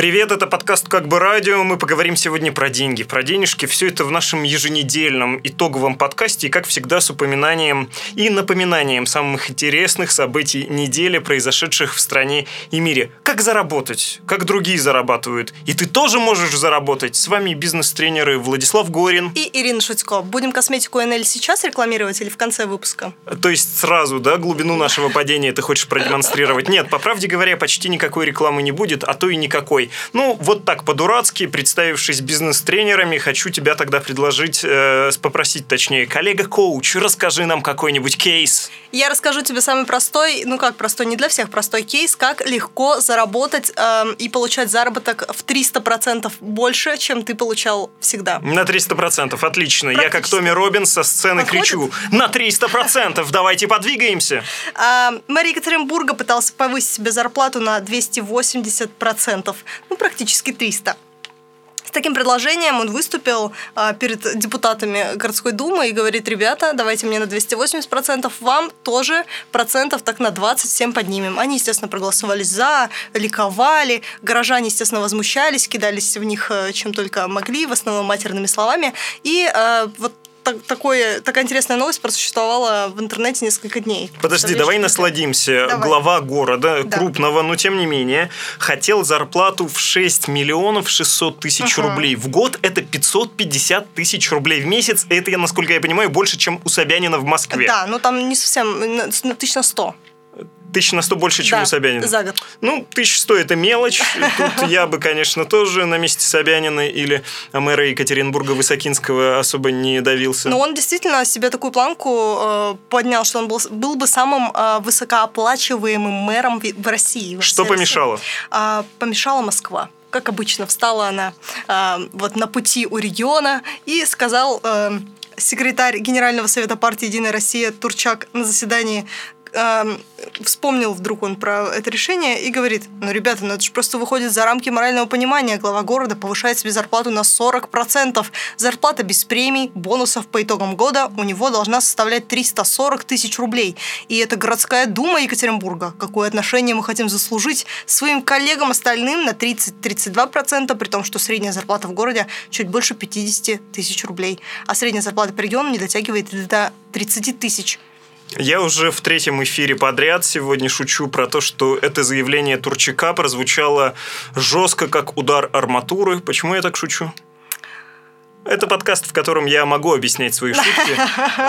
Привет, это подкаст «Как бы радио». Мы поговорим сегодня про деньги, про денежки. Все это в нашем еженедельном итоговом подкасте. И, как всегда, с упоминанием и напоминанием самых интересных событий недели, произошедших в стране и мире. Как заработать, как другие зарабатывают. И ты тоже можешь заработать. С вами бизнес-тренеры Владислав Горин. И Ирина Шутько. Будем косметику НЛ сейчас рекламировать или в конце выпуска? То есть сразу, да, глубину нашего падения ты хочешь продемонстрировать? Нет, по правде говоря, почти никакой рекламы не будет, а то и никакой. Ну, вот так по-дурацки, представившись бизнес-тренерами, хочу тебя тогда предложить, э, попросить точнее, коллега-коуч, расскажи нам какой-нибудь кейс. Я расскажу тебе самый простой, ну как простой, не для всех простой кейс, как легко заработать э, и получать заработок в 300% больше, чем ты получал всегда. На 300%, отлично. Я как Томми Робинс со сцены Подходит? кричу, на 300%, давайте подвигаемся. А, мэр Екатеринбурга пытался повысить себе зарплату на 280% ну, практически 300. С таким предложением он выступил а, перед депутатами городской думы и говорит, ребята, давайте мне на 280%, вам тоже процентов так на 20 всем поднимем. Они, естественно, проголосовали за, ликовали, горожане, естественно, возмущались, кидались в них э, чем только могли, в основном матерными словами. И э, вот так, такое, такая интересная новость просуществовала в интернете несколько дней. Подожди, давай насладимся. Давай. Глава города, да. крупного, но тем не менее, хотел зарплату в 6 миллионов 600 тысяч uh рублей. В год это 550 тысяч рублей в месяц. Это, насколько я понимаю, больше, чем у Собянина в Москве. Да, ну там не совсем, на 100 тысяч на сто больше, чем да, у Собянина. за год. Ну, тысяч сто – это мелочь. Тут я бы, конечно, тоже на месте Собянина или мэра Екатеринбурга Высокинского особо не давился. Но он действительно себе такую планку э, поднял, что он был, был бы самым э, высокооплачиваемым мэром в, в России. Что помешало? Э, помешала Москва как обычно, встала она э, вот на пути у региона и сказал э, секретарь Генерального совета партии «Единая Россия» Турчак на заседании э, вспомнил вдруг он про это решение и говорит, ну, ребята, ну это же просто выходит за рамки морального понимания. Глава города повышает себе зарплату на 40%. Зарплата без премий, бонусов по итогам года у него должна составлять 340 тысяч рублей. И это городская дума Екатеринбурга. Какое отношение мы хотим заслужить своим коллегам остальным на 30-32%, при том, что средняя зарплата в городе чуть больше 50 тысяч рублей. А средняя зарплата по региону не дотягивает до 30 тысяч. Я уже в третьем эфире подряд сегодня шучу про то, что это заявление Турчака прозвучало жестко, как удар арматуры. Почему я так шучу? Это подкаст, в котором я могу объяснять свои шутки.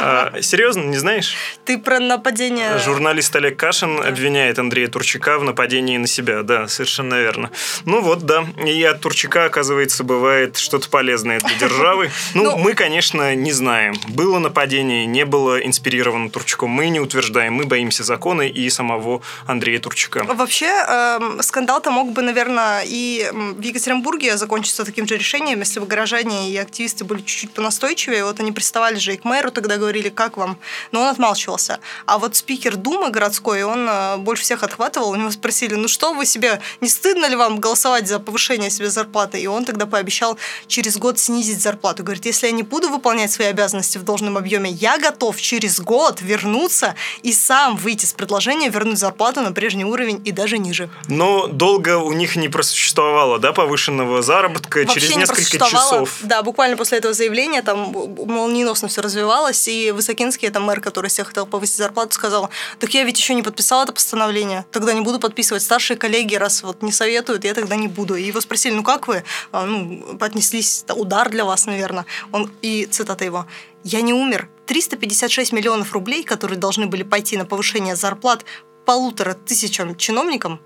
А, серьезно, не знаешь? Ты про нападение... Журналист Олег Кашин да. обвиняет Андрея Турчака в нападении на себя. Да, совершенно верно. Ну вот, да. И от Турчака, оказывается, бывает что-то полезное для державы. Ну, ну, мы, конечно, не знаем. Было нападение, не было инспирировано Турчаком. Мы не утверждаем. Мы боимся закона и самого Андрея Турчака. Вообще, э, скандал-то мог бы, наверное, и в Екатеринбурге закончиться таким же решением, если бы горожане и активисты активисты были чуть-чуть понастойчивее. Вот они приставали же и к мэру тогда говорили, как вам. Но он отмалчивался. А вот спикер Думы городской, он э, больше всех отхватывал. У него спросили, ну что вы себе, не стыдно ли вам голосовать за повышение себе зарплаты? И он тогда пообещал через год снизить зарплату. Говорит, если я не буду выполнять свои обязанности в должном объеме, я готов через год вернуться и сам выйти с предложением вернуть зарплату на прежний уровень и даже ниже. Но долго у них не просуществовало, да, повышенного заработка Вообще через несколько часов. Да, буквально после этого заявления там молниеносно все развивалось, и Высокинский, это мэр, который всех хотел повысить зарплату, сказал, так я ведь еще не подписал это постановление, тогда не буду подписывать. Старшие коллеги, раз вот не советуют, я тогда не буду. И его спросили, ну как вы а, ну, отнеслись, это удар для вас, наверное. Он, и цитата его, «Я не умер. 356 миллионов рублей, которые должны были пойти на повышение зарплат полутора тысячам чиновникам,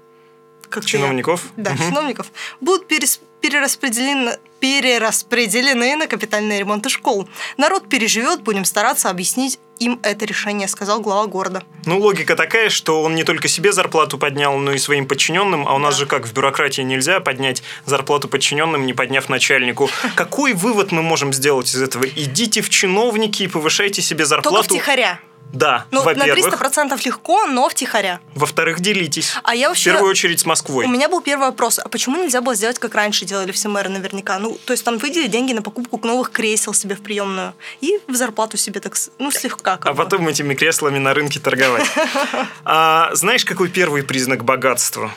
как чиновников? Я, да, угу. чиновников, будут перес, перераспределены, перераспределены на капитальные ремонты школ. Народ переживет, будем стараться объяснить им это решение, сказал глава города. Ну, логика такая, что он не только себе зарплату поднял, но и своим подчиненным, а у нас да. же как в бюрократии нельзя поднять зарплату подчиненным, не подняв начальнику. Какой вывод мы можем сделать из этого? Идите в чиновники и повышайте себе зарплату. Только втихаря. Да, ну, во-первых. на 300% легко, но втихаря. Во-вторых, делитесь. А я вообще... В первую очередь с Москвой. У меня был первый вопрос. А почему нельзя было сделать, как раньше делали все мэры наверняка? Ну, то есть там выделили деньги на покупку новых кресел себе в приемную и в зарплату себе так, ну, слегка. А бы. потом этими креслами на рынке торговать. А знаешь, какой первый признак богатства?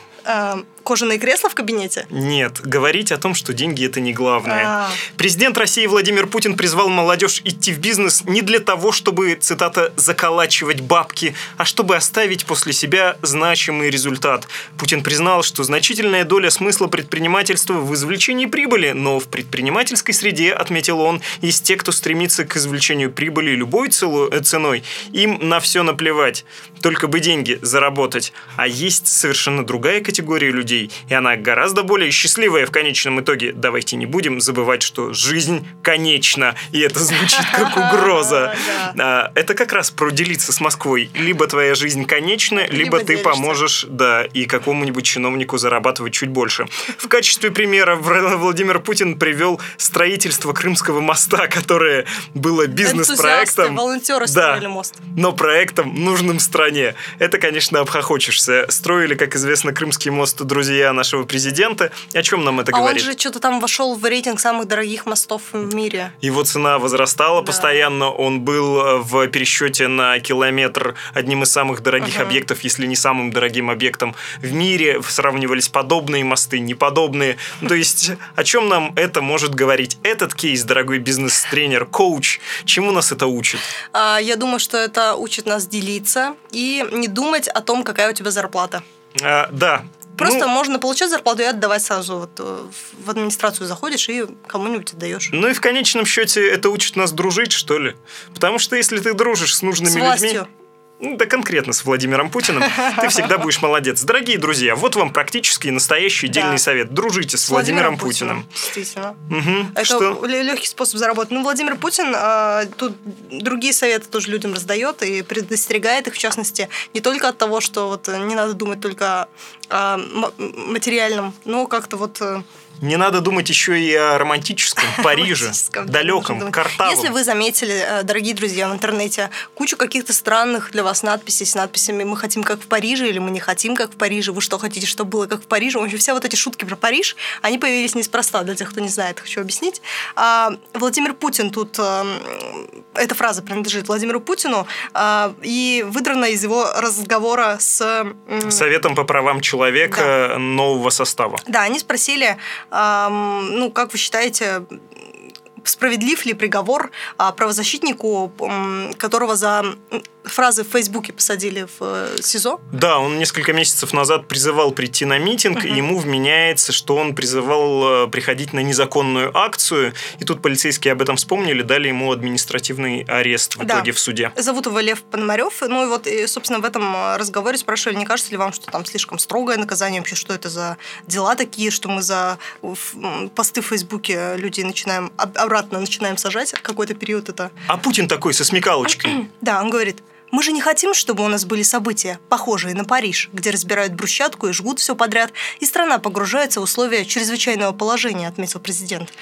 Кожаные кресла в кабинете? Нет, говорить о том, что деньги это не главное. А. Президент России Владимир Путин призвал молодежь идти в бизнес не для того, чтобы, цитата, заколачивать бабки, а чтобы оставить после себя значимый результат. Путин признал, что значительная доля смысла предпринимательства в извлечении прибыли, но в предпринимательской среде, отметил он, есть те, кто стремится к извлечению прибыли любой э, ценой. Им на все наплевать, только бы деньги заработать. А есть совершенно другая категория людей, и она гораздо более счастливая в конечном итоге. Давайте не будем забывать, что жизнь конечна, и это звучит как угроза. А, Это как раз про делиться с Москвой. Либо твоя жизнь конечна, либо ты поможешь, да, и какому-нибудь чиновнику зарабатывать чуть больше. В качестве примера Владимир Путин привел строительство Крымского моста, которое было бизнес-проектом. волонтеры строили мост. но проектом нужным стране. Это, конечно, обхохочешься. Строили, как известно, Крымский мост друзья нашего президента. О чем нам это А он говорит? же что-то там вошел в рейтинг самых дорогих мостов в мире. Его цена возрастала Да. постоянно. Он был э, в пересчете на километр одним из самых дорогих Ага. объектов, если не самым дорогим объектом в мире. Сравнивались подобные мосты, неподобные. То есть, о чем нам это может говорить? Этот кейс, дорогой бизнес-тренер, коуч, чему нас это учит? А, Я думаю, что это учит нас делиться и не думать о том, какая у тебя зарплата. А, да. Просто Ну, можно получать зарплату и отдавать сразу. Вот, э, в администрацию заходишь и кому-нибудь отдаешь. Ну и в конечном счете это учит нас дружить, что ли? Потому что если ты дружишь с нужными С людьми... властью. Да конкретно с Владимиром Путиным, ты всегда будешь молодец. Дорогие друзья, вот вам практический настоящий Да. дельный совет. Дружите с, Владимиром, Путиным. Действительно. Мгм. Это Что? легкий способ заработать. Ну, Владимир Путин а, тут другие советы тоже людям раздает и предостерегает их, в частности, не только от того, что вот не надо думать только о материальном, но как-то вот э, Не надо думать еще и о романтическом Париже, романтическом, да, далеком, картавом. Если вы заметили, э, дорогие друзья, в интернете кучу каких-то странных для вас надписей с надписями «Мы хотим как в Париже» или «Мы не хотим как в Париже», «Вы что хотите, чтобы было как в Париже?» В общем, все вот эти шутки про Париж, они появились неспроста, для тех, кто не знает, хочу объяснить. А, Владимир Путин тут, э, эта фраза принадлежит Владимиру Путину, а, и выдрана из его разговора с... Советом по правам человека нового состава. да, они спросили, ну, как вы считаете, справедлив ли приговор а, правозащитнику, которого за фразы в Фейсбуке посадили в э, СИЗО? Да, он несколько месяцев назад призывал прийти на митинг, и ему вменяется, что он призывал э, приходить на незаконную акцию, и тут полицейские об этом вспомнили, дали ему административный арест в Да. итоге в суде. Зовут его Лев Пономарев. Ну и вот, и, собственно, в этом э, разговоре спрашивали, не кажется ли вам, что там слишком строгое наказание, вообще, что это за дела такие, что мы за посты в Фейсбуке людей начинаем, об- обратно начинаем сажать, какой-то период это А Путин такой со смекалочкой. Да, он говорит, мы же не хотим, чтобы у нас были события, похожие на Париж, где разбирают брусчатку и жгут все подряд, и страна погружается в условия чрезвычайного положения, отметил президент.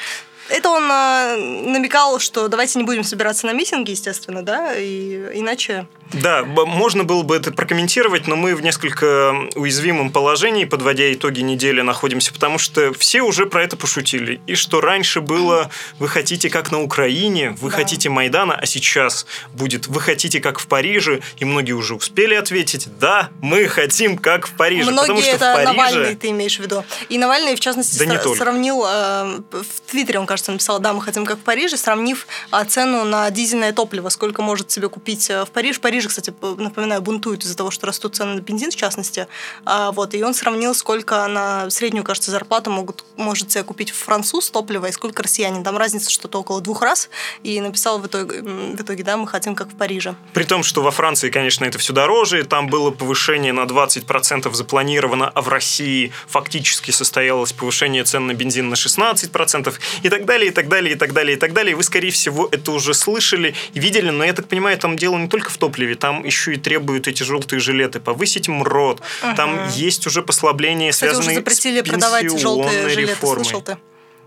Это он э, намекал, что давайте не будем собираться на митинги, естественно, да, и иначе... Да, можно было бы это прокомментировать, но мы в несколько уязвимом положении, подводя итоги недели, находимся, потому что все уже про это пошутили. И что раньше было «вы хотите как на Украине», «вы Да. хотите Майдана», а сейчас будет «вы хотите как в Париже», и многие уже успели ответить «да, мы хотим как в Париже». потому Многие что это в Париже... Навальный, ты имеешь в виду. И Навальный, в частности, Да только. сравнил, э, в Твиттере он, кажется, написал, да, мы хотим как в Париже, сравнив а, цену на дизельное топливо, сколько может себе купить э, в Париж. В Париже, кстати, напоминаю, бунтуют из-за того, что растут цены на бензин, в частности. А, вот, и он сравнил, сколько на среднюю, кажется, зарплату могут, может себе купить француз топлива и сколько россиянин. Там разница что-то около двух раз. И написал в итоге, в итоге, да, мы хотим как в Париже. При том, что во Франции, конечно, это все дороже, там было повышение на 20% запланировано, а в России фактически состоялось повышение цен на бензин на 16%, и так далее, и так далее, и так далее, и так далее. Вы, скорее всего, это уже слышали и видели, но я так понимаю, там дело не только в топливе, там еще и требуют эти желтые жилеты повысить МРОД, там есть уже послабления, Кстати, уже запретили с продавать желтые жилеты. реформой. Слышал ты?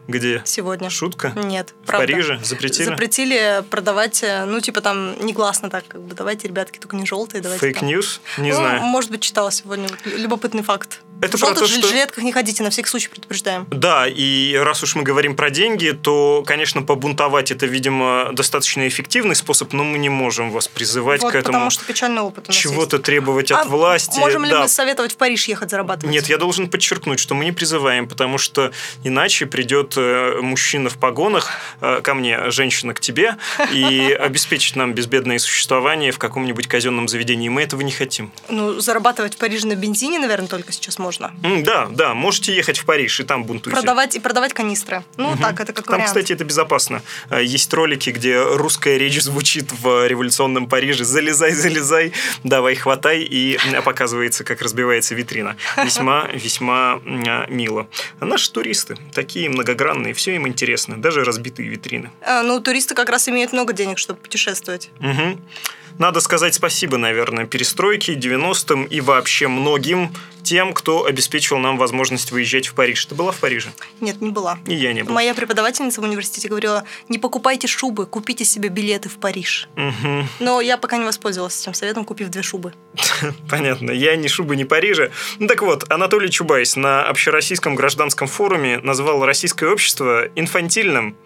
Где? Сегодня. Шутка? Нет, В правда. Париже? Запретили? Запретили продавать, э, ну, типа там негласно так, как бы, давайте, ребятки, только не желтые, давайте. Fake news? Не Ну, знаю. Может быть, читала сегодня. Любопытный факт. Это в про то, желтых что... жилетках не ходите, на всякий случай предупреждаем. Да, и раз уж мы говорим про деньги, то, конечно, побунтовать это, видимо, достаточно эффективный способ, но мы не можем вас призывать Вот, к этому. потому что печальный опыт у нас Чего-то есть. требовать А от власти. Можем ли Да. мы советовать в Париж ехать зарабатывать? Нет, я должен подчеркнуть, что мы не призываем, потому что иначе придет э, мужчина в погонах э, ко мне, женщина к тебе, и обеспечит нам безбедное существование в каком-нибудь казенном заведении. Мы этого не хотим. Ну, зарабатывать в Париже на бензине, наверное, только сейчас можно. М, Да, да, можете ехать в Париж и там бунтуйте. Продавать и продавать канистры. Ну, так, это как Там, вариант. кстати, это безопасно. Э, Есть ролики, где русская речь звучит в революционном Париже. Залезай, залезай, давай, хватай. И показывается, как разбивается витрина. Весьма, весьма а, мило. А наши туристы такие многогранные, все им интересно. Даже разбитые витрины. А, ну, туристы как раз имеют много денег, чтобы путешествовать. Надо сказать спасибо, наверное, перестройке, 90-м и вообще многим тем, кто обеспечил нам возможность выезжать в Париж. Ты была в Париже? Нет, не была. И я не был. Моя преподавательница в университете говорила, не покупайте шубы, купите себе билеты в Париж. Мгм. Но я пока не воспользовалась этим советом, купив две шубы. Понятно. Я ни шубы, ни Парижа. Ну так вот, Анатолий Чубайс на общероссийском гражданском форуме назвал российское общество инфантильным,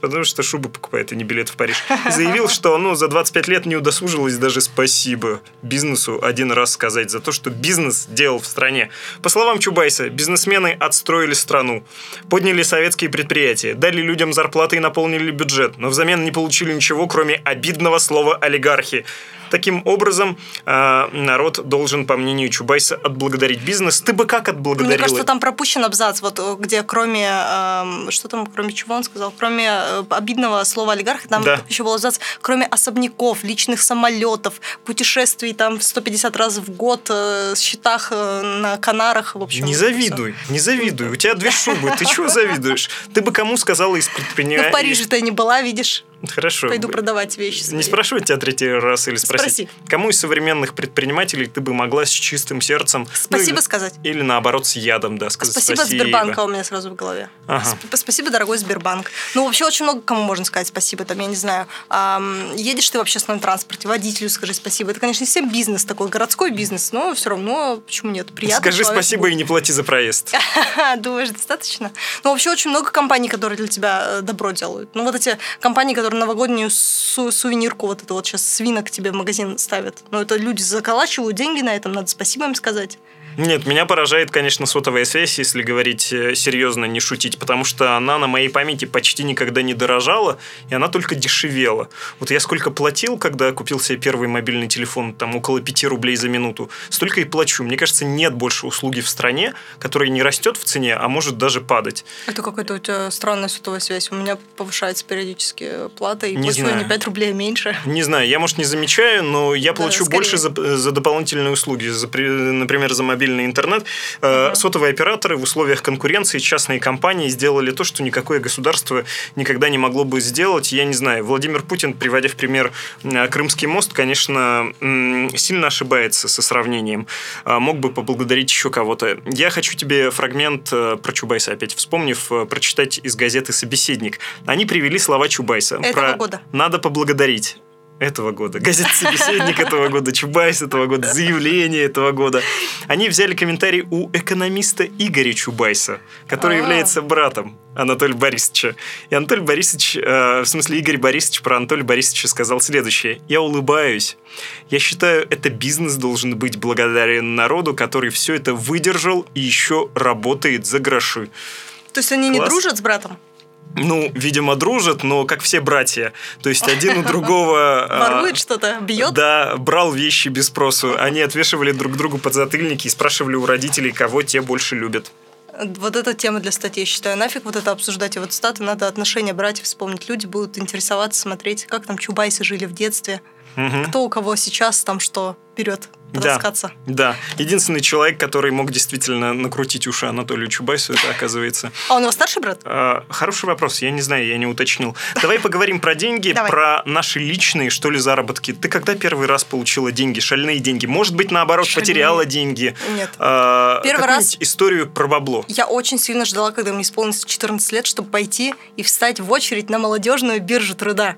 потому что шубы покупает, а не билет в Париж. Заявил, что ну, за 25 лет не удосужилось даже спасибо бизнесу один раз сказать за то, что бизнес делал в стране. По словам Чубайса, бизнесмены отстроили страну, подняли советские предприятия, дали людям зарплаты и наполнили бюджет, но взамен не получили ничего, кроме обидного слова «олигархи». Таким образом, э, народ должен, по мнению Чубайса, отблагодарить бизнес. Ты бы как Мне отблагодарила? кажется, там пропущен абзац, вот где кроме эм, что там, кроме чего он сказал, кроме э, обидного слова олигарх, там Да. еще был абзац, кроме особняков, личных самолетов, путешествий там в 150 раз в год, э, счетах э, на Канарах, в общем. Не завидуй, не завидуй. У тебя две шубы. Ты чего завидуешь? Ты бы кому сказала из Ну, предпринимателей? в Париже ты не была, видишь? Хорошо. Пойду продавать вещи. Не свои. спрашивать тебя третий раз или спросить. Спроси. Кому из современных предпринимателей ты бы могла с чистым сердцем... ну, Спасибо или- сказать. Или наоборот с ядом, да, сказать Спасибо от Сбербанка у меня сразу в голове. Ага. Сп- Спасибо, дорогой Сбербанк. Ну, вообще очень много кому можно сказать спасибо. Там, я не знаю, ам, едешь ты в общественном транспорте, водителю скажи спасибо. Это, конечно, не всем бизнес такой, городской бизнес, но все равно, почему нет? Приятно. Скажи спасибо будет. и не плати за проезд. Думаешь, достаточно? Ну, вообще очень много компаний, которые для тебя э, добро делают. Ну, вот эти компании, которые новогоднюю су- сувенирку вот это вот сейчас свинок тебе в магазин ставят. Ну, это люди заколачивают деньги на этом, надо спасибо им сказать. Нет, меня поражает, конечно, сотовая связь, если говорить э, серьезно, не шутить, потому что она на моей памяти почти никогда не дорожала, и она только дешевела. Вот я сколько платил, когда купил себе первый мобильный телефон, там около 5 рублей за минуту, столько и плачу. Мне кажется, нет больше услуги в стране, которая не растет в цене, а может даже падать. Это какая-то у тебя странная сотовая связь. У меня повышается периодически плата, и Не плачу знаю. не 5 рублей, меньше. Не знаю, я, может, не замечаю, но я Да, плачу скорее. больше за, за дополнительные услуги, за, при- например, за мобильный интернет. Э, Мгм. Сотовые операторы в условиях конкуренции, частные компании сделали то, что никакое государство никогда не могло бы сделать. Я не знаю, Владимир Путин, приводя в пример э, Крымский мост, конечно, сильно ошибается со сравнением. А, Мог бы поблагодарить еще кого-то. Я хочу тебе фрагмент э, про Чубайса опять вспомнив, э, прочитать из газеты «Собеседник». Они привели слова Чубайса. Этого про года. «Надо поблагодарить» этого года, газета «Собеседник» этого года, Чубайс этого года, заявление этого года. Они взяли комментарий у экономиста Игоря Чубайса, который А. является братом Анатолия Борисовича. И Анатолий Борисович, э, в смысле Игорь Борисович про Анатолия Борисовича сказал следующее. «Я улыбаюсь. Я считаю, это бизнес должен быть благодарен народу, который все это выдержал и еще работает за гроши». То есть они не Класс. дружат с братом? Ну, видимо, дружат, но как все братья. То есть один у другого... а, Ворует что-то? Бьет? Да, брал вещи без спросу. Они отвешивали друг другу подзатыльники и спрашивали у родителей, кого те больше любят. Вот эта тема для статьи, я считаю. Нафиг вот это обсуждать. И вот статы надо отношения братьев вспомнить. Люди будут интересоваться, смотреть, как там чубайсы жили в детстве. Мгм. Кто у кого сейчас там что Да. таскаться. Да, единственный человек, который мог действительно накрутить уши Анатолию Чубайсу, это оказывается. А он у него старший брат? А, Хороший вопрос, я не знаю, я не уточнил. Давай поговорим про деньги, Давай. про наши личные, что ли, заработки. Ты когда первый раз получила деньги, шальные деньги? Может быть, наоборот, Шальные. потеряла деньги? Нет. А, Первый раз- историю про бабло. Я очень сильно ждала, когда мне исполнится 14 лет, чтобы пойти и встать в очередь на молодежную биржу труда.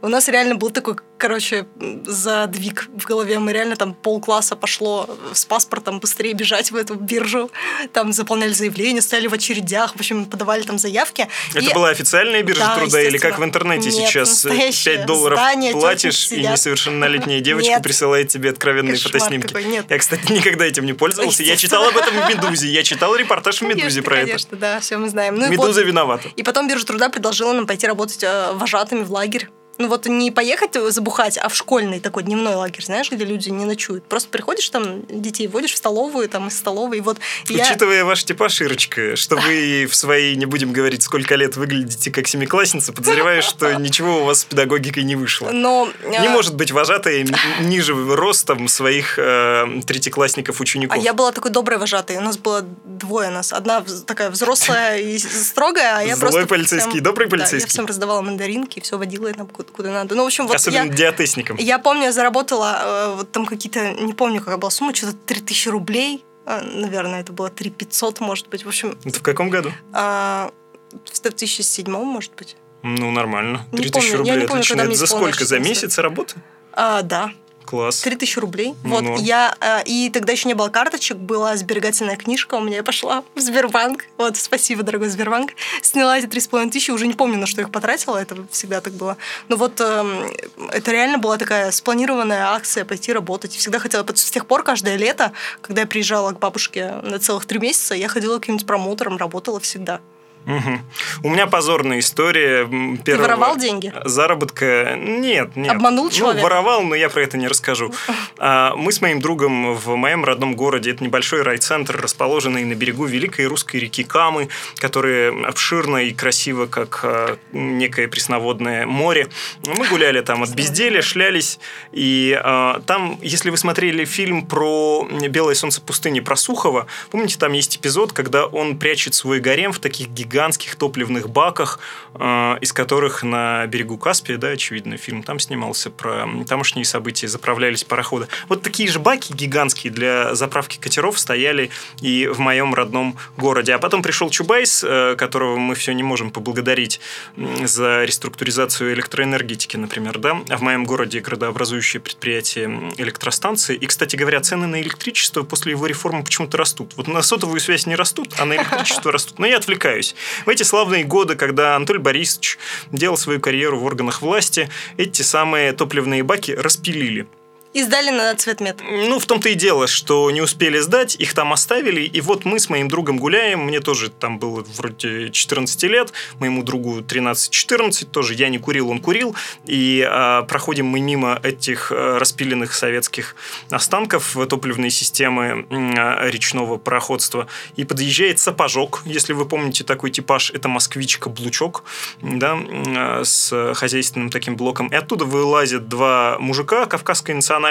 У нас реально был такой короче, задвиг в голове. Мы реально там полкласса пошло с паспортом быстрее бежать в эту биржу. Там заполняли заявления, стояли в очередях, в общем, подавали там заявки. Это И- была официальная биржа Да, труда или как в интернете Нет, сейчас настоящее 5 долларов здание, платишь, и несовершеннолетняя девочка Нет. присылает тебе откровенные Кошмар фотоснимки. какой, нет. Я, кстати, никогда этим не пользовался. Я читал об этом в «Медузе», я читал репортаж в «Медузе» Конечно, про это. Конечно, да, все мы знаем. Ну «Медуза» вот- виновата. И потом биржа труда предложила нам пойти работать э, вожатыми в лагерь. Ну вот не поехать забухать, а в школьный такой дневной лагерь, знаешь, где люди не ночуют. Просто приходишь там, детей водишь в столовую, там из столовой, и вот я... Учитывая ваш типаж, Ирочка, что вы в свои, не будем говорить, сколько лет выглядите как семиклассница, подозреваю, что ничего у вас с педагогикой не вышло. Но, Не э, может быть вожатой ниже ростом своих э, третьеклассников учеников. А я была такой доброй вожатой. У нас было двое нас. Одна такая взрослая и строгая, а я Злой просто... полицейский всем- и добрый Да, я полицейский. всем раздавала мандаринки, все водила там куда, куда надо. Ну, в общем, вот Особенно я... диатесникам. Я помню, я заработала э, вот там какие-то, не помню, какая была сумма, что-то 3000 рублей. э, Наверное, это было 3500, может быть. В общем, Это в каком году? а, в 2007, может быть. Ну, нормально. Не 3000 помню, я рублей, не помню, отлично. когда Это за сколько? За 14 месяц работы? А, да, Класс. 3000 рублей. Ну, вот, я, э, и тогда еще не было карточек, была сберегательная книжка у меня, я пошла в Сбербанк. Вот, спасибо, дорогой Сбербанк. Сняла эти 3,5 тысячи, уже не помню, на что их потратила, это всегда так было. Но вот эм, это реально была такая спланированная акция пойти работать. Всегда хотела, с тех пор каждое лето, когда я приезжала к бабушке на целых три месяца, я ходила к каким-нибудь промоутером, работала всегда. Мгм. У меня позорная история первого воровал деньги? заработка. Нет, нет. Обманул Ну, человека? воровал, но я про это не расскажу. А, Мы с моим другом в моем родном городе, это небольшой райцентр, расположенный на берегу великой русской реки Камы, которая обширна и красива, как а, некое пресноводное море. Мы гуляли там от безделия, шлялись, и а, там, если вы смотрели фильм про «Белое солнце пустыни» про Сухова, помните, там есть эпизод, когда он прячет свой гарем в таких гигантских топливных баках, а, из которых на берегу Каспия, да, очевидно, фильм там снимался про тамошние события, заправлялись пароходы. Вот такие же баки гигантские для заправки катеров стояли и в моем родном городе. А потом пришел Чубайс, э, которого мы все не можем поблагодарить за реструктуризацию электроэнергетики, например, да, а в моем городе градообразующее предприятие электростанции. И, кстати говоря, цены на электричество после его реформы почему-то растут. Вот на сотовую связь не растут, а на электричество растут. Но я отвлекаюсь. В эти славные годы, когда Анатолий Борисович делал свою карьеру в органах власти, эти самые топливные баки распилили. И сдали на цветмет. Ну, в том-то и дело, что не успели сдать, их там оставили, и вот мы с моим другом гуляем, мне тоже там было вроде 14 лет, моему другу 13-14, тоже я не курил, он курил, и а, проходим мы мимо этих а, распиленных советских останков топливной системы а, речного пароходства, и подъезжает сапожок, если вы помните такой типаж, это москвич-каблучок, да, м, а, с хозяйственным таким блоком, и оттуда вылазят два мужика кавказской национальности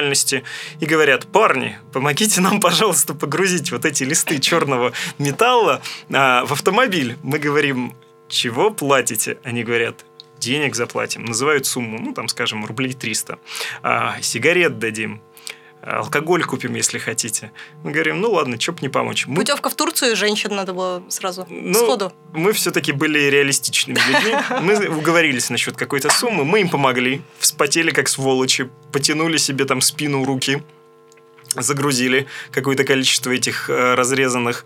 и говорят, парни, помогите нам, пожалуйста, погрузить вот эти листы черного металла а, в автомобиль. Мы говорим, чего платите? Они говорят, денег заплатим. Называют сумму, ну, там, скажем, рублей 300. А, сигарет дадим. Алкоголь купим, если хотите. Мы говорим, ну ладно, чё б не помочь. Мы Путевка в Турцию женщин надо было сразу, Ну, сходу. мы все-таки были реалистичными людьми. Мы уговорились насчет какой-то суммы, мы им помогли, вспотели как сволочи, потянули себе там спину, руки, загрузили какое-то количество этих э, разрезанных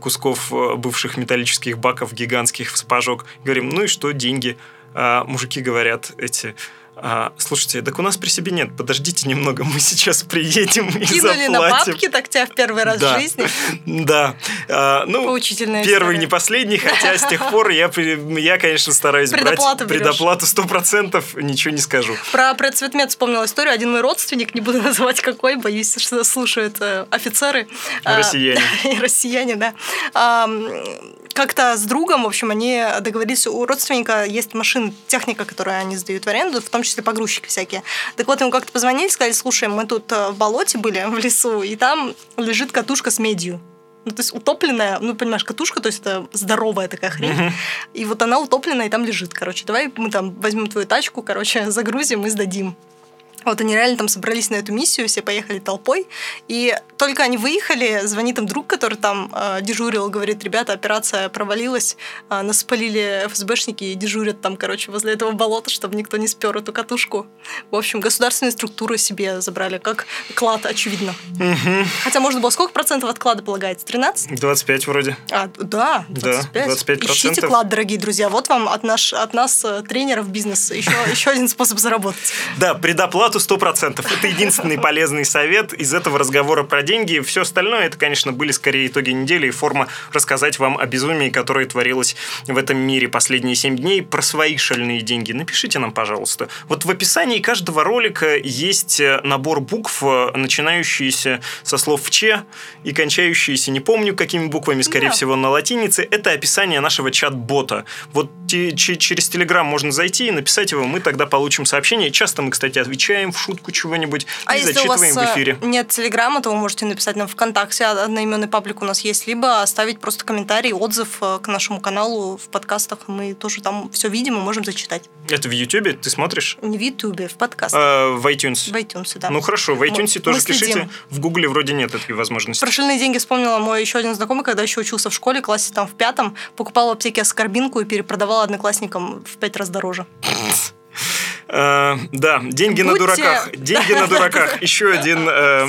кусков э, бывших металлических баков гигантских в сапожок. Говорим, ну и что, деньги? А мужики говорят эти... «А, слушайте, так у нас при себе нет, подождите немного, мы сейчас приедем и Кинули на заплатим». бабки так тебя в первый раз Да. в жизни. Да. А, ну, Поучительная Первый, история. не последний, хотя с тех пор я, я конечно, стараюсь Предоплату брать берешь. предоплату 100%, ничего не скажу. Про предцветмет вспомнила историю. Один мой родственник, не буду называть какой, боюсь, что слушают э, офицеры. А, Россияне. и россияне, да. Как-то с другом, в общем, они договорились, у родственника есть машина, техника, которую они сдают в аренду, в том числе погрузчики всякие. Так вот, ему как-то позвонили, сказали, слушай, мы тут э, в болоте были, в лесу, и там лежит катушка с медью. Ну, то есть утопленная, ну, понимаешь, катушка, то есть это здоровая такая хрень. Мгм. И вот она утопленная и там лежит, короче. Давай мы там возьмем твою тачку, короче, загрузим и сдадим. Вот они реально там собрались на эту миссию, все поехали толпой, и только они выехали, звонит им друг, который там э, дежурил, говорит, ребята, операция провалилась, э, нас спалили ФСБшники и дежурят там, короче, возле этого болота, чтобы никто не спер эту катушку. В общем, государственные структуры себе забрали, как клад, очевидно. Угу. Хотя можно было сколько процентов от клада полагается? 13? 25 вроде. А, да, 25. Да, 25 Ищите клад, дорогие друзья. Вот вам от, наш, от нас, э, тренеров бизнеса, еще, еще один способ заработать. Да, предоплату 100%. Это единственный полезный совет из этого разговора про деньги. Все остальное, это, конечно, были скорее итоги недели и форма рассказать вам о безумии, которое творилось в этом мире последние 7 дней, про свои шальные деньги. Напишите нам, пожалуйста. Вот в описании каждого ролика есть э, набор букв, э, начинающиеся со слов «че» и кончающиеся, не помню, какими буквами, скорее Да. всего, на латинице. Это описание нашего чат-бота. Вот через Телеграм можно зайти и написать его, мы тогда получим сообщение. Часто мы, кстати, отвечаем в шутку чего-нибудь А и зачитываем в эфире. э, нет телеграмма, то вы можете написать нам ВКонтакте, а одноименный паблик у нас есть, либо оставить просто комментарий, отзыв э, к нашему каналу в подкастах. Мы тоже там все видим и можем зачитать. Это в Ютубе? Ты смотришь? Не в Ютубе, в подкастах. А, в iTunes? В iTunes, да. Ну хорошо, в iTunes Мы- тоже мы следим. пишите. В Гугле вроде нет этой возможности. Про шальные деньги вспомнила мой еще один знакомый, когда еще учился в школе, классе там в пятом, покупал в аптеке аскорбинку и перепродавал одноклассникам в пять раз дороже. Э, да, деньги на Будьте- дураках. Деньги на дураках. Еще один, э,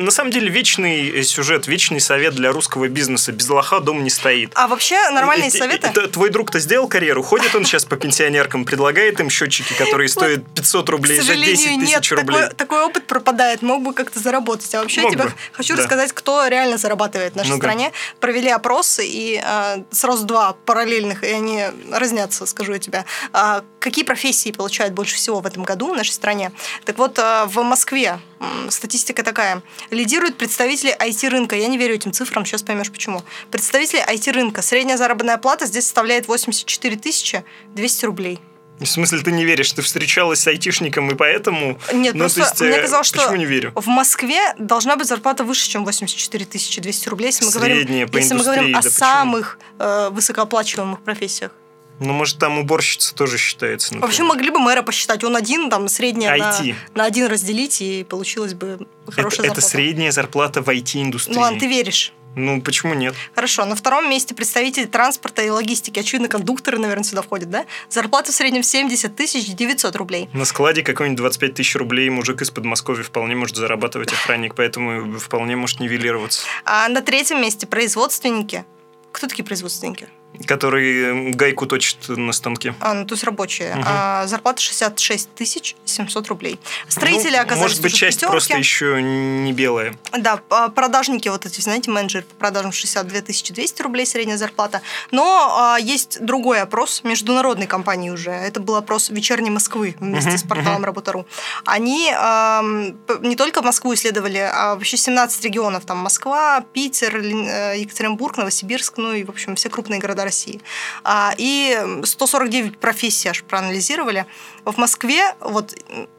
на самом деле, вечный сюжет, вечный совет для русского бизнеса. Без лоха дом не стоит. А вообще нормальные И- и- советы? твой друг-то сделал карьеру, ходит он сейчас по пенсионеркам, предлагает им счетчики, которые стоят 500 К рублей за сожалению, 10 нет, тысяч рублей. такой, такой опыт пропадает, мог бы как-то заработать. А вообще я тебе хочу рассказать, кто реально зарабатывает в нашей стране. Провели опрос, и э, сразу два параллельных, и они разнятся, скажу я тебе. А, какие профессии получают больше всего в этом году в нашей стране? Так вот, э, в Москве статистика такая. Лидируют представители IT-рынка. Я не верю этим цифрам, сейчас поймешь почему. Представители IT-рынка. Средняя заработная плата здесь составляет 84 тысячи 200 рублей. В смысле, ты не веришь? Ты встречалась с айтишником, и поэтому... Нет, Ну, просто то есть, мне э, казалось, что Почему не верю? в Москве должна быть зарплата выше, чем 84 200 рублей, если мы говорим, Средняя по если мы говорим о почему? самых э, высокооплачиваемых профессиях. Ну, может, там уборщица тоже считается. например. Вообще могли бы мэра посчитать, он один, там средняя на, IT. на один разделить, и получилось бы это, хорошая это зарплата. средняя зарплата в IT-индустрии. Ну ладно, ты веришь. Ну, почему нет? Хорошо, на втором месте представители транспорта и логистики. Очевидно, кондукторы, наверное, сюда входят, да? Зарплата в среднем 70 тысяч 900 рублей. На складе какой-нибудь 25 тысяч рублей мужик из Подмосковья вполне может зарабатывать охранник, поэтому вполне может нивелироваться. А на третьем месте производственники. Кто такие производственники? Который гайку точит на станке. А, ну, то есть рабочие. Мгм. А, зарплата 66 тысяч 700 рублей. Строители Ну, оказались Может быть, часть пятерке. просто еще не белая. Да, а, продажники, вот эти, знаете, менеджеры по продажам 62 200 рублей средняя зарплата. Но а, есть другой опрос международной компании уже. Это был опрос «Вечерней Москвы» вместе Мгм, с порталом Работа.ру. Они п- не только Москву исследовали, а вообще 17 регионов. Там Москва, Питер, э, Екатеринбург, Новосибирск, ну и, в общем, все крупные города России. А, И 149 профессий аж проанализировали. В Москве, вот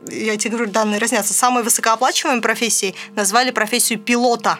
я тебе говорю, данные разнятся, самой высокооплачиваемой профессией назвали профессию пилота.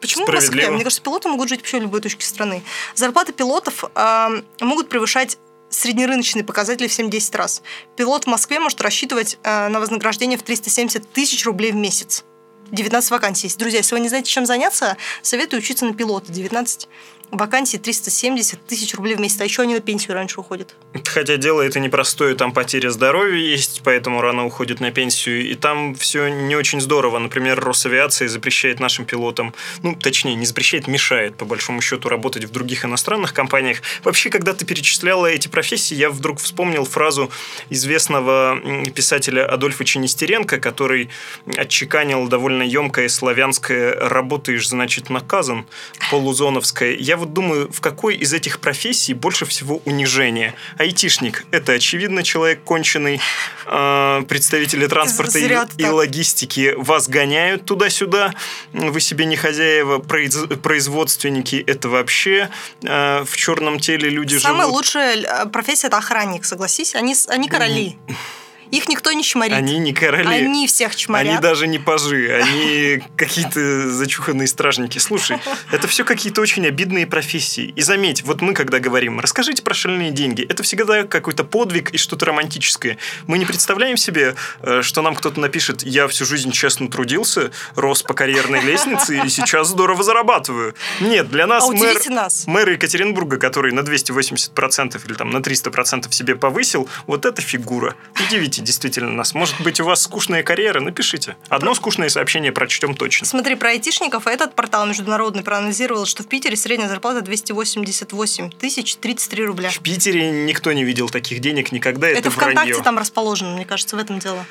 Почему в Москве? Мне кажется, пилоты могут жить вообще в любой точке страны. Зарплаты пилотов ам, могут превышать среднерыночные показатели в 7-10 раз. Пилот в Москве может рассчитывать э, на вознаграждение в 370 тысяч рублей в месяц. 19 вакансий есть. Друзья, если вы не знаете, чем заняться, советую учиться на пилота. 19 вакансий, 370 тысяч рублей в месяц. А еще они на пенсию раньше уходят. Хотя дело это непростое, там потеря здоровья есть, поэтому рано уходит на пенсию, и там все не очень здорово. Например, Росавиация запрещает нашим пилотам, ну, точнее, не запрещает, мешает, по большому счету, работать в других иностранных компаниях. Вообще, когда ты перечисляла эти профессии, я вдруг вспомнил фразу известного писателя Адольфа Ченестеренко, который отчеканил довольно емкое славянское «работаешь, значит, наказан» полузоновское. Я вот думаю, в какой из этих профессий больше всего унижения? Айтишник – это, очевидно, человек конченый, а, представители транспорта и, и логистики вас гоняют туда-сюда, вы себе не хозяева, произ- производственники – это вообще а, в черном теле люди Самая живут. лучшая э, профессия это охранник, согласись. Они, они короли. Их никто не чморит. Они не короли. Они всех чморят. Они даже не пажи, они какие-то зачуханные стражники. Слушай, это все какие-то очень обидные профессии. И заметь, вот мы когда говорим, расскажите про шальные деньги, это всегда какой-то подвиг и что-то романтическое. Мы не представляем себе, э, что нам кто-то напишет, я всю жизнь честно трудился, рос по карьерной лестнице и сейчас здорово зарабатываю. Нет, для нас А мэр, нас. мэр Екатеринбурга, который на 280% или там на 300% себе повысил, вот эта фигура. Удивите действительно нас. Может быть, у вас скучная карьера? Напишите. Одно скучное сообщение прочтем точно. Смотри, про айтишников этот портал международный проанализировал, что в Питере средняя зарплата 288 тысяч 33 рубля. В Питере никто не видел таких денег никогда. Это, Это ВКонтакте вранье. там расположено, мне кажется, в этом дело.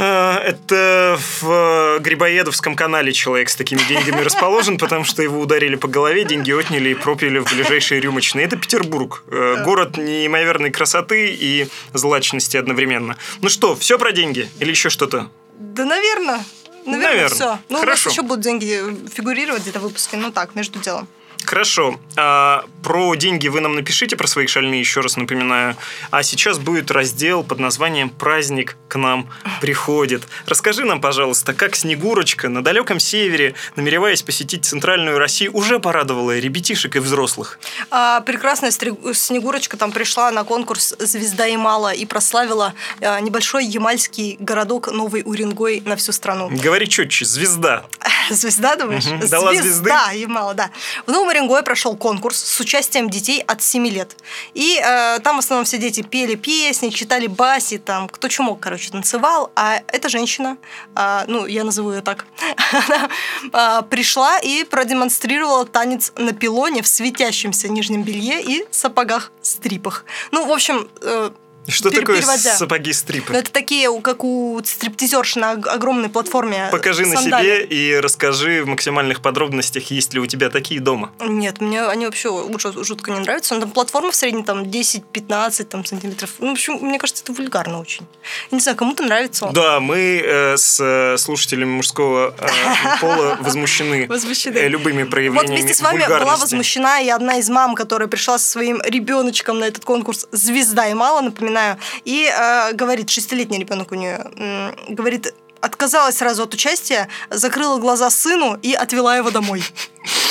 А, Это в э, Грибоедовском канале человек с такими деньгами расположен, потому что его ударили по голове, деньги отняли и пропили в ближайшие рюмочные. Это Петербург. Э, Город неимоверной красоты и злачности одновременно. Ну что, все про деньги? Или еще что-то? Да, наверное. Наверное, Наверно. все. Ну, Хорошо. у нас еще будут деньги фигурировать где-то в выпуске. Ну так, между делом. Хорошо. А, про деньги вы нам напишите, про свои шальные, еще раз напоминаю. А сейчас будет раздел под названием «Праздник к нам приходит». Расскажи нам, пожалуйста, как Снегурочка на далеком севере, намереваясь посетить центральную Россию, уже порадовала ребятишек и взрослых. А, прекрасная Снегурочка там пришла на конкурс «Звезда Ямала» и прославила а, небольшой ямальский городок Новый Уренгой на всю страну. Говори четче, звезда. Звезда, думаешь? Мгм. Дала звезды? Звезда Ямала, да. В Новом Уренгое прошел конкурс с участием детей от 7 лет. И э, там в основном все дети пели песни, читали баси, там кто что мог, короче, танцевал. А эта женщина, а, ну, я назову ее так, она а, пришла и продемонстрировала танец на пилоне в светящемся нижнем белье и сапогах-стрипах. Ну, в общем, э, Что Пер- такое переводя. сапоги-стрипы? ну, это такие, как у стриптизерши на ог- огромной платформе. Покажи на себе и расскажи в максимальных подробностях, есть ли у тебя такие дома. Нет, мне они вообще лучше жутко не нравятся. Но там платформа в среднем там 10-15 там, сантиметров. Ну, в общем, мне кажется, это вульгарно очень. Я не знаю, кому-то нравится. он. Да, мы э, с э, слушателями мужского э, пола возмущены, Возмущены. э, любыми проявлениями Вот вместе с вами была возмущена и одна из мам, которая пришла со своим ребеночком на этот конкурс «Звезда и мало», напоминаю, и э, говорит, шестилетний ребенок у нее, говорит, отказалась сразу от участия, закрыла глаза сыну и отвела его домой.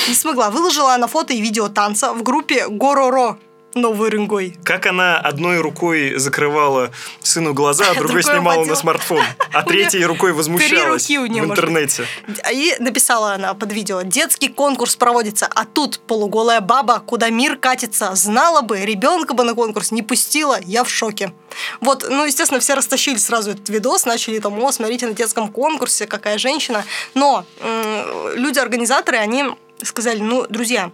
Не смогла. Выложила она фото и видео танца в группе «Гороро» Новый Рынгой. Как она одной рукой закрывала сыну глаза, а другой снимала на смартфон, а третьей рукой возмущалась в интернете. И написала она под видео, детский конкурс проводится, а тут полуголая баба, куда мир катится. Знала бы, ребенка бы на конкурс не пустила, я в шоке. Вот, ну, естественно, все растащили сразу этот видос, начали там, о, смотрите на детском конкурсе, какая женщина. Но люди-организаторы, они сказали, ну, друзья,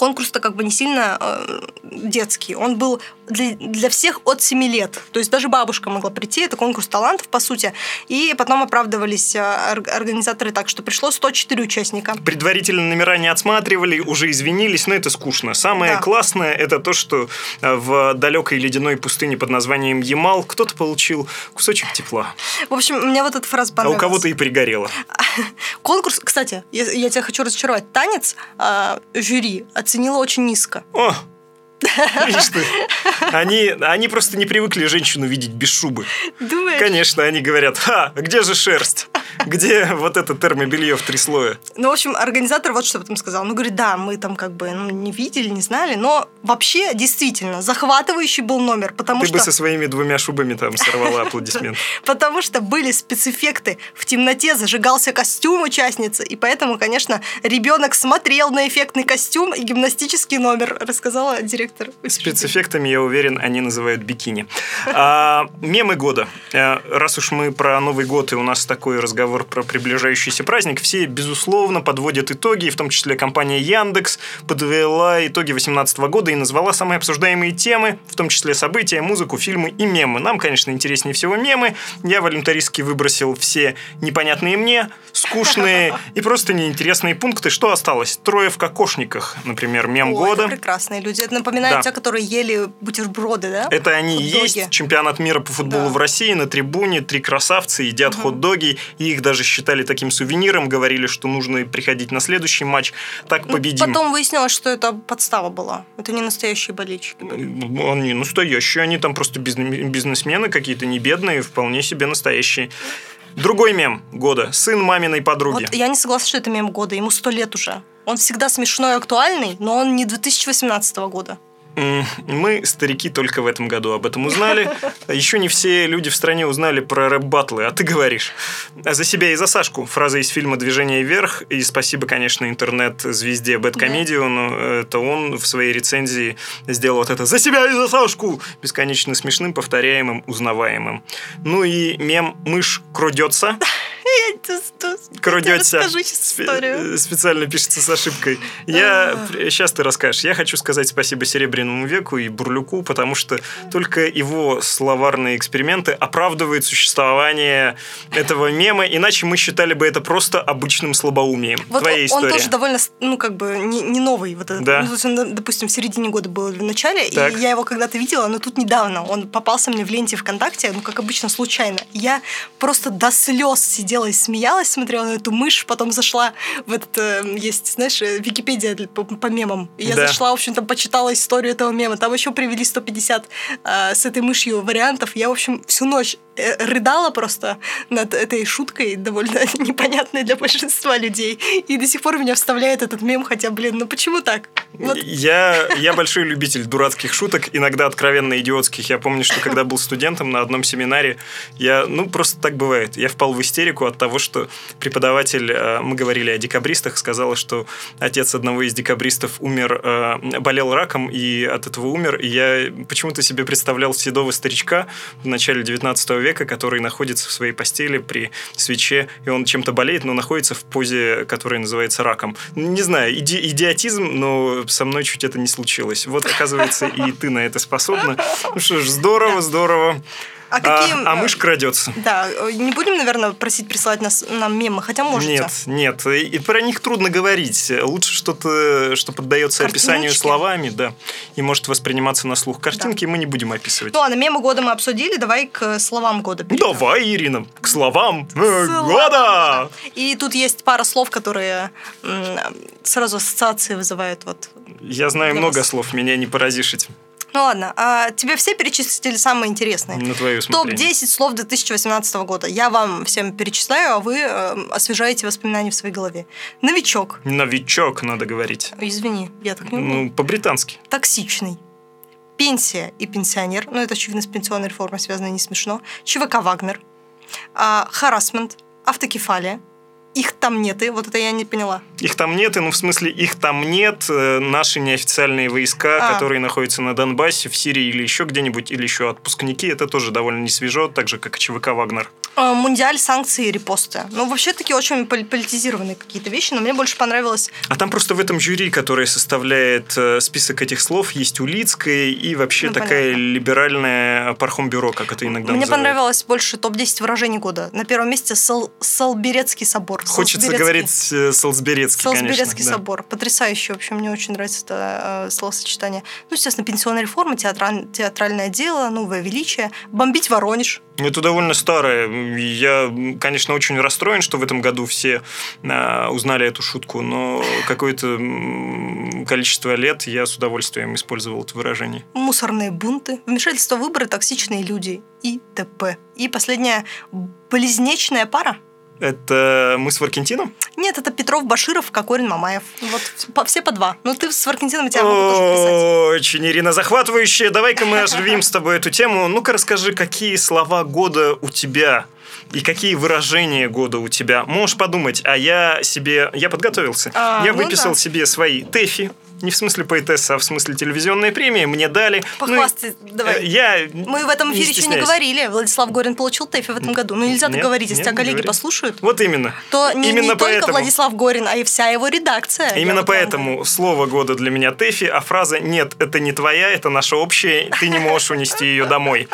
конкурс-то как бы не сильно э, детский. Он был для, для всех от 7 лет. То есть даже бабушка могла прийти. Это конкурс талантов, по сути. И потом оправдывались э, ор- организаторы так, что пришло 104 участника. Предварительно номера не отсматривали, уже извинились, но это скучно. Самое Да. классное это то, что э, в далекой ледяной пустыне под названием Ямал кто-то получил кусочек тепла, В общем, мне вот эта фраза а у понравилась. кого-то и пригорело. Конкурс, кстати, я, я тебя хочу разочаровать. Танец э, жюри оценило очень низко. О, видишь ты, они, они просто не привыкли женщину видеть без шубы. Думаешь? Конечно, они говорят, ха, где же шерсть? Где вот это термобелье в три слоя? Ну, в общем, организатор вот что потом сказал. Ну, говорит, да, мы там как бы ну, не видели, не знали, но вообще, действительно, захватывающий был номер, потому Ты что... бы со своими двумя шубами там сорвала аплодисмент. Потому что были спецэффекты. В темноте зажигался костюм участницы. И поэтому, конечно, ребенок смотрел на эффектный костюм и гимнастический номер, рассказала директор. Спецэффектами, я уверен, они называют бикини. А, мемы года. Э, Раз уж мы про Новый год и у нас такой разговор про приближающийся праздник, все, безусловно, подводят итоги, и в том числе компания Яндекс подвела итоги 2018 года и назвала самые обсуждаемые темы, в том числе события, музыку, фильмы и мемы. Нам, конечно, интереснее всего мемы. Я волюнтаристски выбросил все непонятные мне, скучные и просто неинтересные пункты. Что осталось? Трое в кокошниках, например, мем О, года. это прекрасные люди. Это напоминает Да. те, которые ели бутерброды, да? Это они и есть чемпионат мира по футболу Да. в России на трибуне. Три красавца едят хот-доги. И их даже считали таким сувениром, говорили, что нужно приходить на следующий матч. Так Ну, победим. Потом выяснилось, что это подстава была. Это не настоящие болельщики. Ну, Они настоящие, они там просто бизнес- бизнесмены какие-то, не бедные, вполне себе настоящие. Другой мем года. Сын маминой подруги. Вот я не согласна, что это мем года. Ему сто лет уже. Он всегда смешной и актуальный, но он не 2018 года. Мы, старики, только в этом году об этом узнали. Еще не все люди в стране узнали про рэп-баттлы, а ты говоришь. А За себя и за Сашку. Фраза из фильма «Движение вверх». И спасибо, конечно, интернет-звезде Бэткомедиону. Это он в своей рецензии сделал вот это «За себя и за Сашку!» Бесконечно смешным, повторяемым, узнаваемым. Ну и мем «Мышь крудется». Я я сейчас историю. Спе- Специально пишется с ошибкой. Я... А. Сейчас ты расскажешь. Я хочу сказать спасибо Серебряному веку и Бурлюку, потому что только его словарные эксперименты оправдывают существование этого мема, иначе мы считали бы это просто обычным слабоумием. Вот Твоя он, история. он тоже довольно, ну, как бы, не, не новый. Вот этот. Да. Ну, он, допустим, в середине года был или в начале, Так. и я его когда-то видела, но тут недавно. Он попался мне в ленте ВКонтакте, ну, как обычно, случайно. Я просто до слез сидела и смеялась, смотрела на эту мышь, потом зашла в этот, э, есть, знаешь, э, Википедия по, по мемам. И я Да. зашла, в общем, там почитала историю этого мема. Там еще привели 150 э, с этой мышью вариантов. Я, в общем, всю ночь э, рыдала просто над этой шуткой, довольно непонятной для большинства людей. И до сих пор меня вставляет этот мем, хотя, блин, ну почему так? Вот Я, я большой любитель дурацких шуток, иногда откровенно идиотских. Я помню, что когда был студентом на одном семинаре, я, ну, просто так бывает. Я впал в истерику от того, что преподаватель, э, мы говорили о декабристах, сказала, что отец одного из декабристов умер, э, болел раком и от этого умер. И я почему-то себе представлял седого старичка в начале 19 века, который находится в своей постели при свече, и он чем-то болеет, но находится в позе, которая называется раком. Не знаю, иди- идиотизм, но со мной чуть это не случилось. Вот, оказывается, и ты на это способна. Ну что ж, здорово, здорово. А какие... а мышь крадется. Да, не будем, наверное, просить прислать нас, нам мемы, хотя можете. Нет, нет, и про них трудно говорить. Лучше что-то, что поддается описанию Картиночки. словами, да, и может восприниматься на слух. Картинки мы не будем описывать. Ну ладно, мемы года мы обсудили, давай к словам года перейдем. Давай, Ирина, к словам э, Слова года! И тут есть пара слов, которые сразу ассоциации вызывают. Вот. Я знаю много вас. слов, меня не поразишь этим. Ну ладно, а тебе все перечислили самые интересные? На твое усмотрение. Топ-10 слов 2018 года. Я вам всем перечисляю, а вы э, освежаете воспоминания в своей голове. Новичок. Новичок, надо говорить. Извини, я так не умею. Ну, по-британски. Токсичный. Пенсия и пенсионер. Ну, это, очевидно, с пенсионной реформой связано, не смешно. ЧВК «Вагнер». А, Харасмент. Автокефалия. Их там нет, и вот это я не поняла. Их там нет, и, ну, в смысле, их там нет. Э, Наши неофициальные войска, А. которые находятся на Донбассе, в Сирии или еще где-нибудь, или еще отпускники, это тоже довольно не свежо, так же, как и ЧВК «Вагнер». А, Мундиаль, санкции и репосты. Ну, вообще такие очень пол- политизированные какие-то вещи, но мне больше понравилось... А там просто в этом жюри, которое составляет э, список этих слов, есть Улицкая и вообще Ну, такая понятно. либеральная пархомбюро, как это иногда Мне называют. понравилось больше топ-10 выражений года. На первом месте Сал- Салберецкий собор. Хочется Салсберецкий. говорить э, Салсберецкий, Салсберецкий конечно. да. собор. Потрясающе. Вообще, мне очень нравится это э, словосочетание. Ну, естественно, пенсионная реформа, театраль- театральное дело, новое величие. Бомбить Воронеж. Это довольно старое. Я, конечно, очень расстроен, что в этом году все а, узнали эту шутку, но какое-то количество лет я с удовольствием использовал это выражение. Мусорные бунты. Вмешательство выборы, токсичные люди и т.п. И последняя близнечная пара. Это мы с Варкентином? Нет, это Петров, Баширов, Кокорин, Мамаев. Вот все по два. Ну, ты с Варкентином тебя могу тоже писать. Очень, Ирина, захватывающая. Давай-ка мы оживим с тобой эту тему. Ну-ка расскажи, какие слова года у тебя и какие выражения года у тебя. Можешь подумать, а я себе... Я подготовился. А, я ну выписал да. себе свои ТЭФИ. Не в смысле поэтесса, а в смысле телевизионные премии. Мне дали. Похвастай, Ну, давай. э, Я Мы в этом эфире еще не говорили. Владислав Горин получил ТЭФИ в этом году. Ну, нельзя так Нет, говорить, если тебя не коллеги говори. послушают. Вот именно. То не, Именно не только поэтому. Владислав Горин, а и вся его редакция. Именно вот вам поэтому слово года для меня Тэфи, а фраза «нет, это не твоя, это наша общая, ты не можешь унести ее домой».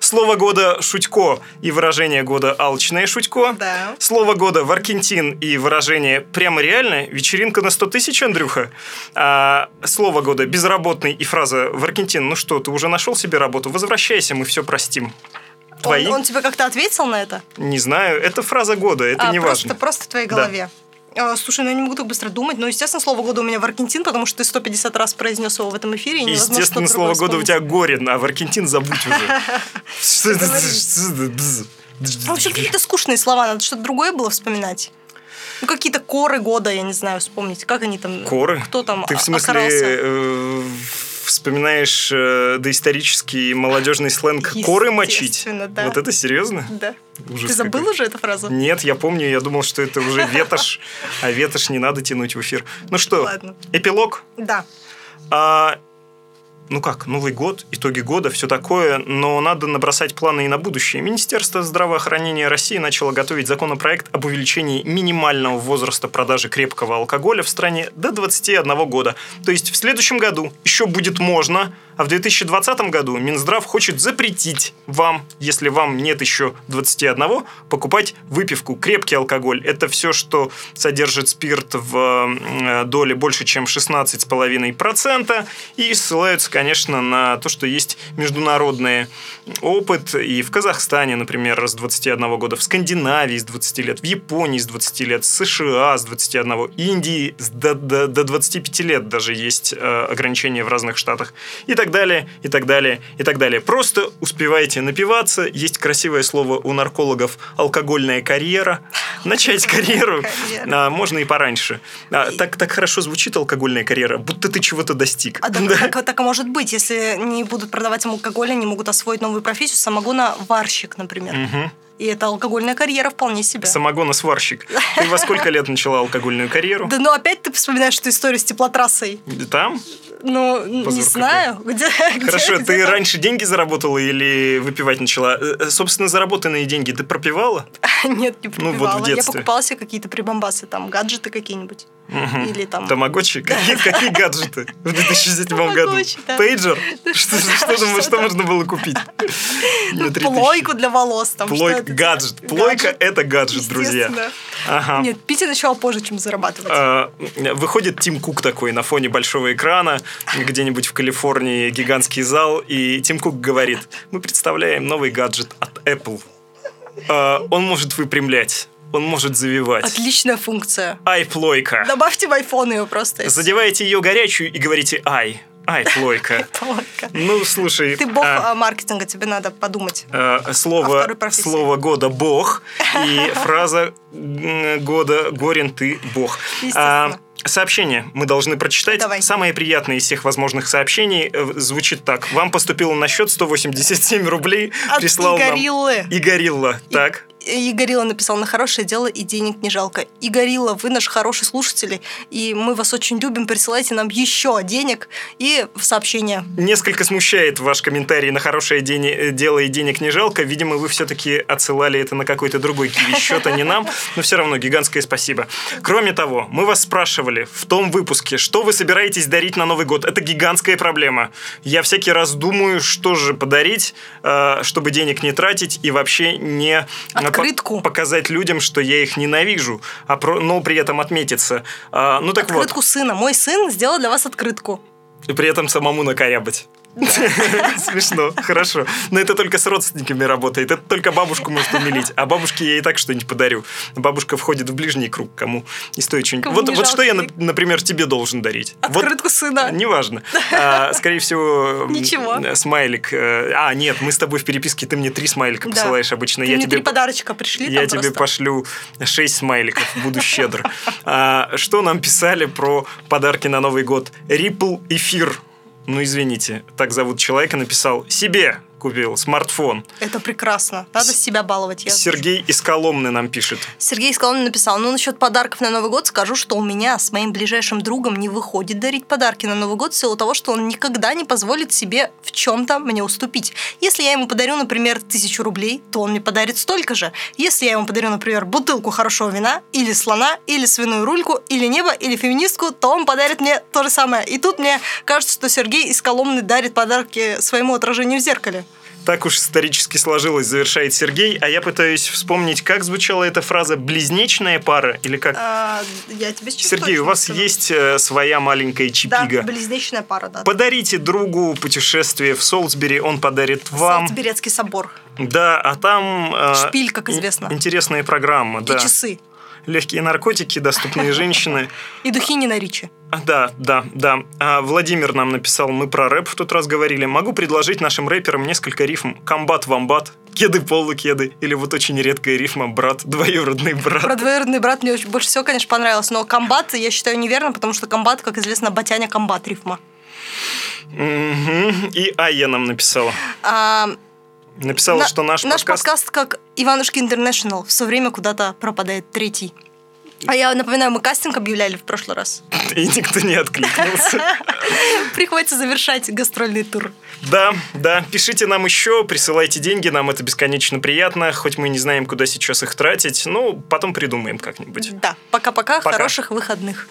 Слово года «шутько» и выражение года «алчное шутько». Да. Слово года «варкентин» и выражение «прямо реально» вечеринка на 100 тысяч, Андрюха. А слово года «безработный» и фраза «Варкентин, ну что, ты уже нашел себе работу? Возвращайся, мы все простим». твои. Он, он тебе как-то ответил на это? Не знаю, это фраза года, это а, не просто, важно. Просто в твоей голове. А, Слушай, ну я не могу так быстро думать, но, естественно, слово года у меня в Аргентин, потому что ты 150 раз произнес его в этом эфире, и Естественно, слово года у тебя Горин, а в Аргентин забудь уже. В общем, какие-то скучные слова, надо что-то другое было вспоминать. Ну, какие-то коры года, я не знаю, вспомнить. Как они там... Коры? Кто там Ты в смысле э, вспоминаешь э, доисторический молодежный сленг коры мочить? Да. Вот это серьезно? Да. Ужас Ты забыл какой. уже эту фразу? Нет, я помню, я думал, что это уже ветошь, а ветошь не надо тянуть в эфир. Ну что, Ладно. эпилог? Да. А, ну как, Новый год, итоги года, все такое, но надо набросать планы и на будущее. Министерство здравоохранения России начало готовить законопроект об увеличении минимального возраста продажи крепкого алкоголя в стране до 21 года. То есть в следующем году еще будет можно, а в 2020 году Минздрав хочет запретить вам, если вам нет еще 21, покупать выпивку, крепкий алкоголь. Это все, что содержит спирт в э, доле больше, чем 16,5%. И ссылаются, конечно, на то, что есть международный опыт. И в Казахстане, например, с 21 года, в Скандинавии с 20 лет, в Японии с 20 лет, в США с 21, Индии до, до, до 25 лет даже есть э, ограничения в разных штатах. И так далее, и так далее, и так далее. Просто успевайте напиваться. Есть красивое слово у наркологов «алкогольная карьера». Начать карьеру а, можно и пораньше. А, так, так хорошо звучит алкогольная карьера, будто ты чего-то достиг. А да, так, так и может быть, если не будут продавать им алкоголь, они могут освоить новую профессию, самогоноварщик, например. Мгм. И это алкогольная карьера вполне себе. Самогоносварщик. Ты во сколько лет начала алкогольную карьеру? Да ну опять ты вспоминаешь эту историю с теплотрассой. Там? Ну, не Позор знаю. Где, Хорошо, где- ты где раньше деньги заработала или выпивать начала? Э, э, Собственно, заработанные деньги ты пропивала? Нет, не Ну, вот в пропивала. Я детстве. покупала себе какие-то прибамбасы, там, гаджеты какие-нибудь. Мгм. Или там... Тамагочи? Какие, какие гаджеты в 2007 году? Да. Пейджер? Что, Что- что, что можно было купить? Ну, На 3000. плойку для волос. Там, Плой- гаджет. Плойка это гаджет, друзья. Ага. Нет, пить я начала позже, чем зарабатывать. А, Выходит Тим Кук такой на фоне большого экрана, где-нибудь в Калифорнии гигантский зал, и Тим Кук говорит, мы представляем новый гаджет от Apple. А, Он может выпрямлять, он может завивать. Отличная функция. Ай, плойка. Добавьте в iPhone ее просто. Задеваете ее горячую и говорите ай. Ай, плойка. Ну, слушай. Ты бог а, а, маркетинга, тебе надо подумать. О слово, слово года «бог» и фраза года «Горин, ты бог». Естественно. А, Сообщение мы должны прочитать. Давай. Самое приятное из всех возможных сообщений э, звучит так. Вам поступило на счет 187 рублей. От прислал нам- Игориллы. Игорилла. Так. И Горилла написал на хорошее дело, и денег не жалко. И Горилла, вы наш хороший слушатель, и мы вас очень любим. Присылайте нам еще денег и в сообщение. Несколько смущает ваш комментарий на хорошее дени- э, дело и денег не жалко. Видимо, вы все-таки отсылали это на какой-то другой киви счет, а не нам. Но все равно гигантское спасибо. Кроме того, мы вас спрашивали в том выпуске, что вы собираетесь дарить на Новый год. Это гигантская проблема. Я всякий раз думаю, что же подарить, э, чтобы денег не тратить и вообще не э, Открытку. по- показать людям, что я их ненавижу, а про- но при этом отметиться. А, Ну так вот. Открытку сына. Мой сын сделал для вас открытку. И при этом самому накорябать. Смешно, хорошо. Но это только с родственниками работает. Это только бабушку может умилить. А бабушке я и так что-нибудь подарю. Бабушка входит в ближний круг, кому и стоит что-нибудь. Вот, не вот что я, например, тебе должен дарить. Вот Открытку сына. Неважно. А, скорее всего, Ничего. смайлик. э, А, нет, мы с тобой в переписке, ты мне три смайлика Да. посылаешь обычно. Ты я мне тебе три подарочка пришли я тебе просто. пошлю 6 смайликов, буду щедр. А, что нам писали про подарки на Новый год? Ripple эфир. Ну, извините, так зовут человека, написал себе купил смартфон. Это прекрасно. Надо себя баловать. Я- Сергей из Коломны нам пишет. Сергей Скалон написал, ну, насчет подарков на Новый год скажу, что у меня с моим ближайшим другом не выходит дарить подарки на Новый год в силу того, что он никогда не позволит себе в чем-то мне уступить. Если я ему подарю, например, тысячу рублей, то он мне подарит столько же. Если я ему подарю, например, бутылку хорошего вина, или слона, или свиную рульку, или небо, или феминистку, то он подарит мне то же самое. И тут мне кажется, что Сергей из Коломны дарит подарки своему отражению в зеркале. Так уж исторически сложилось, завершает Сергей. А я пытаюсь вспомнить, как звучала эта фраза «близнечная пара» или как? А, я тебе сейчас Сергей, у вас скажу. есть э, своя маленькая Да, чипига. близнечная пара, да. Подарите другу путешествие в Солсбери, он подарит вам. Солсберецкий собор. Да, а там... э, Шпиль, как известно. ин- Интересная программа, И да. часы. Легкие наркотики, доступные женщины. И духи не на Ричи. А, Да, да, да. А Владимир нам написал, мы про рэп в тот раз говорили. Могу предложить нашим рэперам несколько рифм. Комбат, вамбат, кеды, полукеды. Или вот очень редкая рифма брат, двоюродный брат. Про двоюродный брат мне очень больше всего, конечно, понравилось. Но комбат я считаю неверно, потому что комбат, как известно, батяня комбат рифма. И Ая нам написала. А, Написала, на- что наш, наш подкаст... подкаст как Иванушки Интернешнл. Все время куда-то пропадает третий. А я напоминаю, мы кастинг объявляли в прошлый раз. И никто не откликнулся. Приходится завершать гастрольный тур. Да, да, пишите нам еще, присылайте деньги, нам это бесконечно приятно, хоть мы не знаем, куда сейчас их тратить, ну, потом придумаем как-нибудь. Да, пока-пока, Пока. хороших выходных.